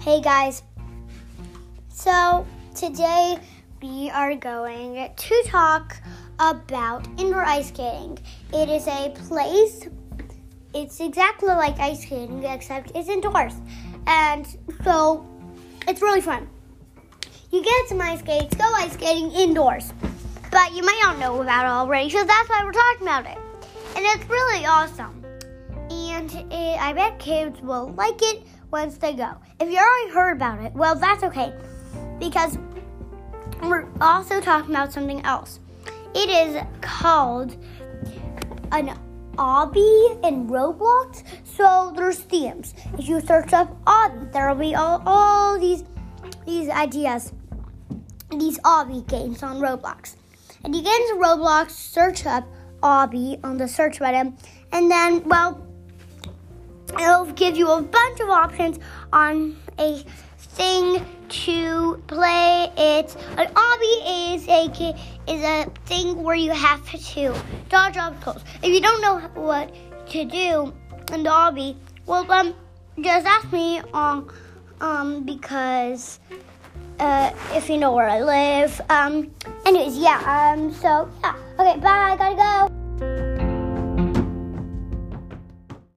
Hey guys. So today we are going to talk about indoor ice skating. It is a place, it's exactly like ice skating, except it's indoors. And so it's really fun. You get some ice skates, go ice skating indoors. But you might not know about it already, so that's why we're talking about it. And it's really awesome. And it, I bet kids will like it once they go. If you already heard about it, well, that's okay. Because we're also talking about something else. It is called an obby in Roblox. So there's themes. If you search up obby, there will be all, all these these ideas, these obby games on Roblox. And you get into Roblox, search up obby on the search button, and then well, it'll give you a bunch of options on a thing to play. It's an obby is a is a thing where you have to dodge obstacles. If you don't know what to do in the obby, well um just ask me um um because uh, if you know where I live. Um anyways, yeah, um so yeah. Okay, bye, gotta go.